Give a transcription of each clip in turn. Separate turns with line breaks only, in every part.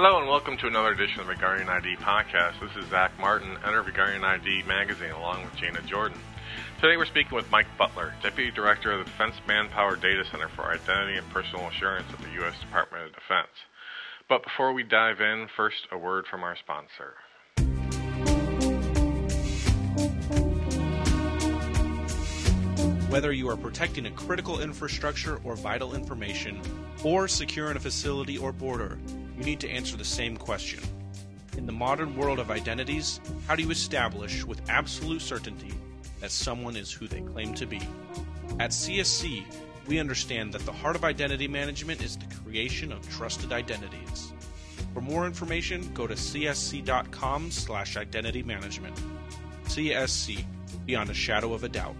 Hello and welcome to another edition of the Regarding ID podcast. This is Zack Martin, editor of Regarding ID magazine, along with Gina Jordan. Today we're speaking with Mike Butler, Deputy Director of the Defense Manpower Data Center for Identity and Personal Assurance at the U.S. Department of Defense. But before we dive in, first a word from our sponsor.
Whether you are protecting a critical infrastructure or vital information, or securing a facility or border, you need to answer the same question. In the modern world of identities, how do you establish with absolute certainty that someone is who they claim to be? At CSC, we understand that the heart of identity management is the creation of trusted identities. For more information, go to csc.com slash identity management. CSC, beyond a shadow of a doubt.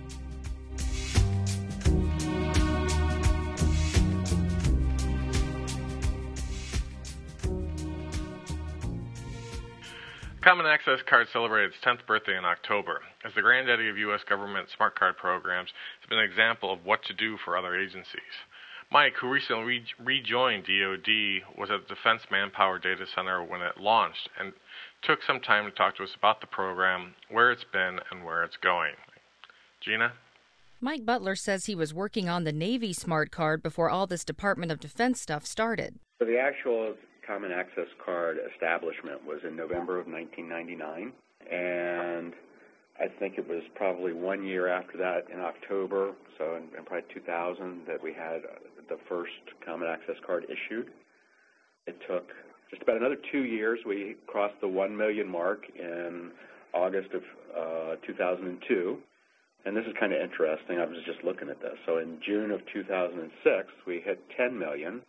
Common Access Card celebrated its 10th birthday in October. As the granddaddy of U.S. government smart card programs, it's been an example of what to do for other agencies. Mike, who recently re- rejoined DoD, was at the Defense Manpower Data Center when it launched and took some time to talk to us about the program, where it's been, and where it's going. Gina?
Mike Butler says he was working on the Navy smart card before all this Department of Defense stuff started.
So the actual Common Access Card establishment was in November of 1999, and I think it was probably one year after that in October, so in, in probably 2000, that we had the first Common Access Card issued. It took just about another two years. We crossed the 1 million mark in August of uh, 2002. And this is kind of interesting. I was just looking at this. So in June of 2006, we hit 10 million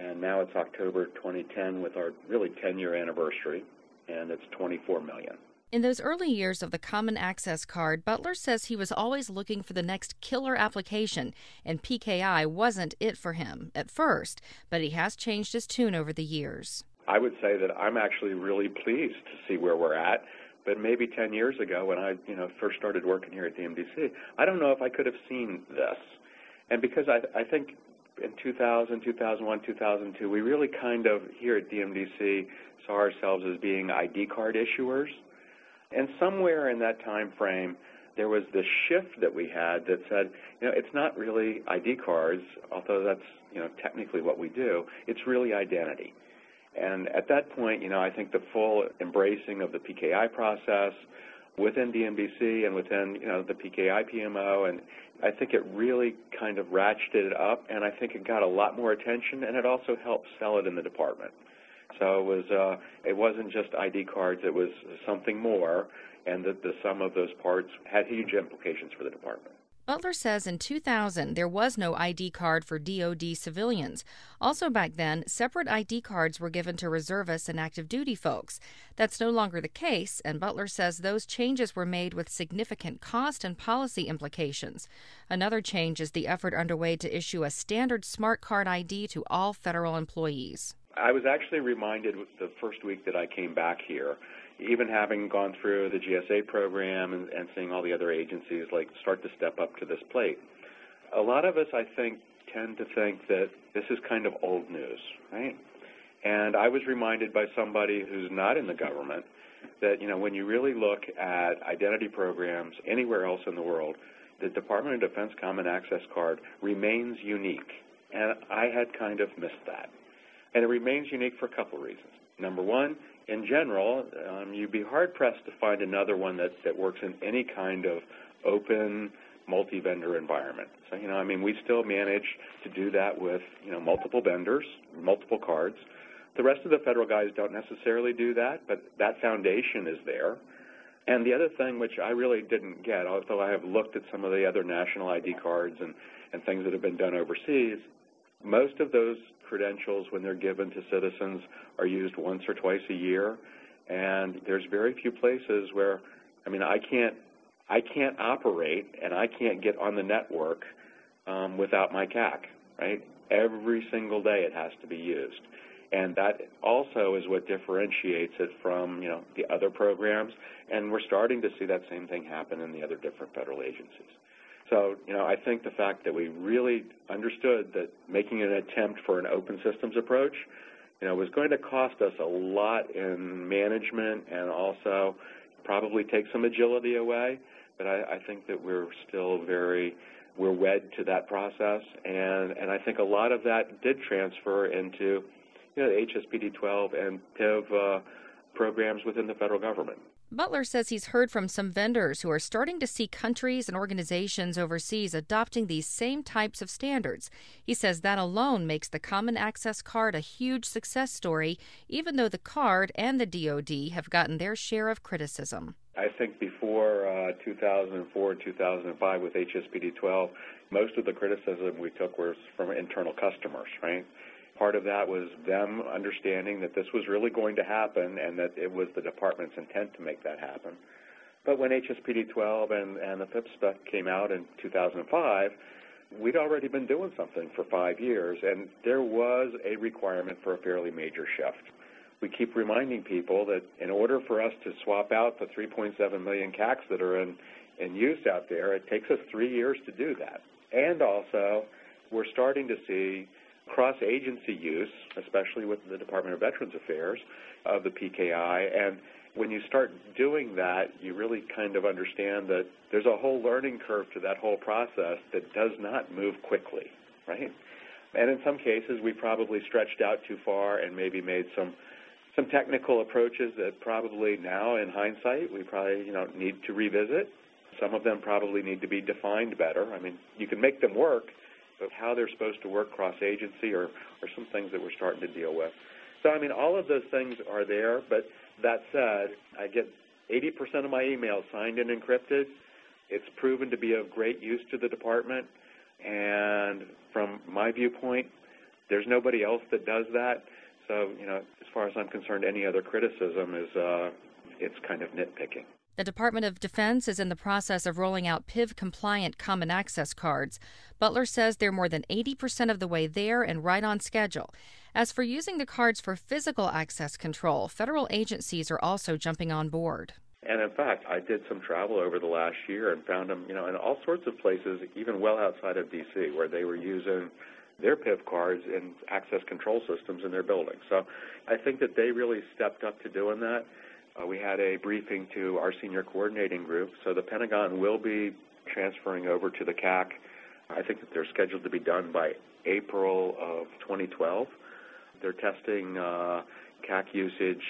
and now it's October 2010 with our really 10-year anniversary, and it's 24 million.
In those early years of the Common Access Card, Butler says he was always looking for the next killer application, and PKI wasn't it for him at first, but he has changed his tune over the years.
I would say that I'm actually really pleased to see where we're at. But maybe 10 years ago, when I, you know, first started working here at the MDC, I don't know if I could have seen this. And because I, I think in 2000, 2001, 2002, we really kind of here at DMDC saw ourselves as being ID card issuers. And somewhere in that time frame, there was this shift that we had that said, you know, it's not really ID cards, although that's, you know, technically what we do. It's really identity. And at that point, you know, I think the full embracing of the PKI process, within DMDC and within you know the PKI PMO, and I think it really kind of ratcheted it up, and I think it got a lot more attention, and it also helped sell it in the department. So it was uh, it wasn't just ID cards; it was something more, and that the sum of those parts had huge implications for the department.
Butler says in 2000 there was no ID card for DoD civilians. Also back then, separate ID cards were given to reservists and active duty folks. That's no longer the case, and Butler says those changes were made with significant cost and policy implications. Another change is the effort underway to issue a standard smart card ID to all federal employees.
I was actually reminded the first week that I came back here even having gone through the GSA program and, and seeing all the other agencies like start to step up to this plate, a lot of us, I think, tend to think that this is kind of old news, right? And I was reminded by somebody who's not in the government that, you know, when you really look at identity programs anywhere else in the world, the Department of Defense Common Access Card remains unique. And I had kind of missed that. And it remains unique for a couple of reasons. Number one, in general, um, you'd be hard pressed to find another one that, that works in any kind of open multi-vendor environment. So, you know, I mean, we still manage to do that with, you know, multiple vendors, multiple cards. The rest of the federal guys don't necessarily do that, but that foundation is there. And the other thing which I really didn't get, although I have looked at some of the other national ID cards and, and things that have been done overseas, most of those credentials, when they're given to citizens, are used once or twice a year, and there's very few places where, I mean, I can't, I can't operate and I can't get on the network um, without my CAC, right? Every single day it has to be used. And that also is what differentiates it from, you know, the other programs. And we're starting to see that same thing happen in the other different federal agencies. So, you know, I think the fact that we really understood that making an attempt for an open systems approach you know, was going to cost us a lot in management and also probably take some agility away. But I, I think that we're still very we're wed to that process, and and I think a lot of that did transfer into you know the HSPD 12 and PIV uh, programs within the federal government.
Butler says he's heard from some vendors who are starting to see countries and organizations overseas adopting these same types of standards. He says that alone makes the Common Access Card a huge success story, even though the card and the DoD have gotten their share of criticism.
I think before uh, 2004 2005 with HSPD 12, most of the criticism we took was from internal customers, right? Part of that was them understanding that this was really going to happen and that it was the department's intent to make that happen. But when HSPD 12 and, and the spec came out in 2005, we'd already been doing something for five years, and there was a requirement for a fairly major shift. We keep reminding people that in order for us to swap out the 3.7 million CACs that are in, in use out there, it takes us three years to do that. And also, we're starting to see cross-agency use, especially with the Department of Veterans Affairs, of the PKI. And when you start doing that, you really kind of understand that there's a whole learning curve to that whole process that does not move quickly, right? And in some cases, we probably stretched out too far and maybe made some some technical approaches that probably now, in hindsight, we probably you know need to revisit. Some of them probably need to be defined better. I mean, you can make them work, of how they're supposed to work cross-agency or, or some things that we're starting to deal with. So, I mean, all of those things are there, but that said, I get 80% of my emails signed and encrypted. It's proven to be of great use to the department, and from my viewpoint, there's nobody else that does that. So, you know, as far as I'm concerned, any other criticism is uh, it's kind of nitpicking.
The Department of Defense is in the process of rolling out PIV compliant common access cards. Butler says they're more than 80% of the way there and right on schedule. As for using the cards for physical access control, federal agencies are also jumping on board.
And in fact, I did some travel over the last year and found them, you know, in all sorts of places, even well outside of D.C., where they were using their PIV cards in access control systems in their buildings. So I think that they really stepped up to doing that. Uh, we had a briefing to our senior coordinating group. So the Pentagon will be transferring over to the CAC. I think that they're scheduled to be done by April of 2012. They're testing uh, CAC usage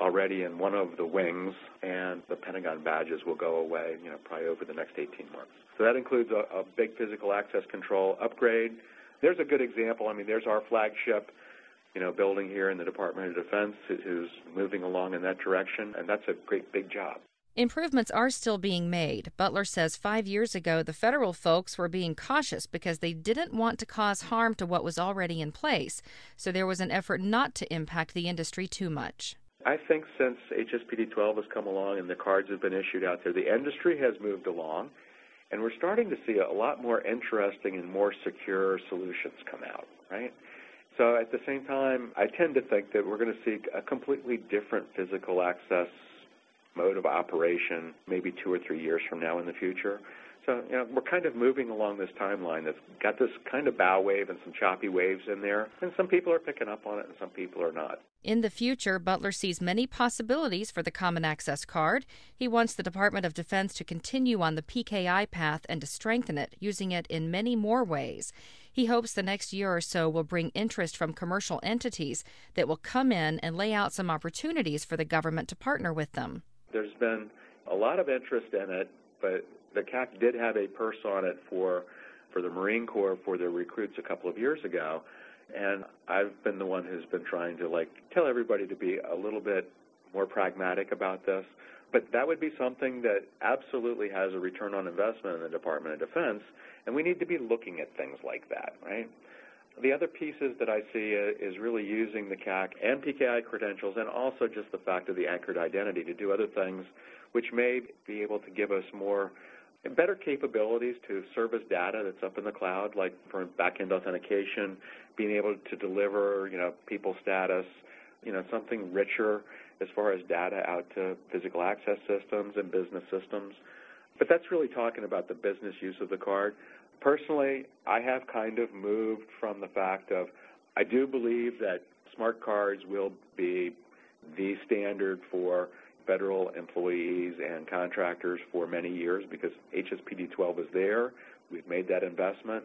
already in one of the wings, and the Pentagon badges will go away, you know, probably over the next 18 months. So that includes a, a big physical access control upgrade. There's a good example. I mean, there's our flagship you know, building here in the Department of Defense who's moving along in that direction, and that's a great big job.
Improvements are still being made. Butler says five years ago, the federal folks were being cautious because they didn't want to cause harm to what was already in place. So there was an effort not to impact the industry too much.
I think since HSPD 12 has come along and the cards have been issued out there, the industry has moved along, and we're starting to see a lot more interesting and more secure solutions come out, right? So at the same time, I tend to think that we're going to see a completely different physical access mode of operation maybe two or three years from now in the future. So, you know, we're kind of moving along this timeline that's got this kind of bow wave and some choppy waves in there, and some people are picking up on it and some people are not.
In the future, Butler sees many possibilities for the Common Access Card. He wants the Department of Defense to continue on the PKI path and to strengthen it, using it in many more ways. He hopes the next year or so will bring interest from commercial entities that will come in and lay out some opportunities for the government to partner with them.
There's been a lot of interest in it, but the CAC did have a purse on it for for the Marine Corps for their recruits a couple of years ago, and I've been the one who's been trying to like tell everybody to be a little bit more pragmatic about this. But that would be something that absolutely has a return on investment in the Department of Defense, and we need to be looking at things like that, right? The other pieces that I see uh, is really using the CAC and PKI credentials and also just the fact of the anchored identity to do other things which may be able to give us more better capabilities to service data that's up in the cloud, like for back-end authentication, being able to deliver, you know, people status, you know, something richer as far as data out to physical access systems and business systems. But that's really talking about the business use of the card. Personally, I have kind of moved from the fact of I do believe that Smart cards will be the standard for federal employees and contractors for many years because HSPD 12 is there. We've made that investment.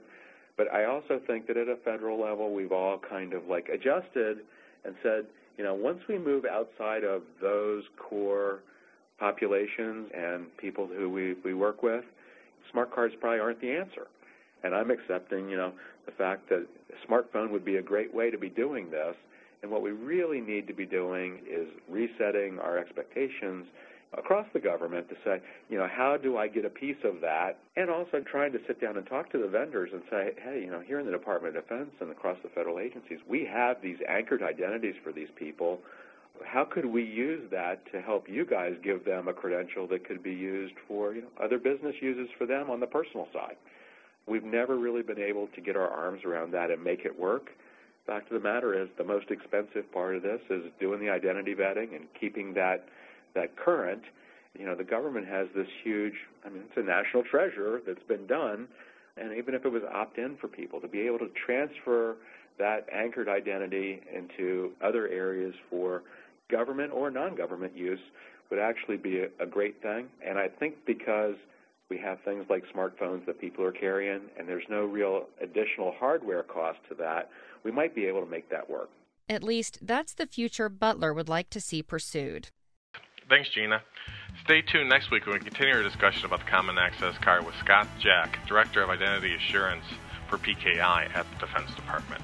But I also think that at a federal level, we've all kind of like adjusted and said, you know, once we move outside of those core populations and people who we, we work with, smart cards probably aren't the answer. And I'm accepting, you know, the fact that a smartphone would be a great way to be doing this. And what we really need to be doing is resetting our expectations across the government to say, you know, how do I get a piece of that? And also trying to sit down and talk to the vendors and say, hey, you know, here in the Department of Defense and across the federal agencies, we have these anchored identities for these people. How could we use that to help you guys give them a credential that could be used for you know, other business uses for them on the personal side? We've never really been able to get our arms around that and make it work. Fact of the matter is, the most expensive part of this is doing the identity vetting and keeping that that current, you know, the government has this huge, I mean, it's a national treasure that's been done, and even if it was opt-in for people to be able to transfer that anchored identity into other areas for government or non-government use would actually be a, a great thing. And I think because we have things like smartphones that people are carrying, and there's no real additional hardware cost to that, we might be able to make that work.
At least that's the future Butler would like to see pursued.
Thanks, Gina. Stay tuned next week when we continue our discussion about the Common Access Card with Scott Jack, Director of Identity Assurance for PKI at the Defense Department.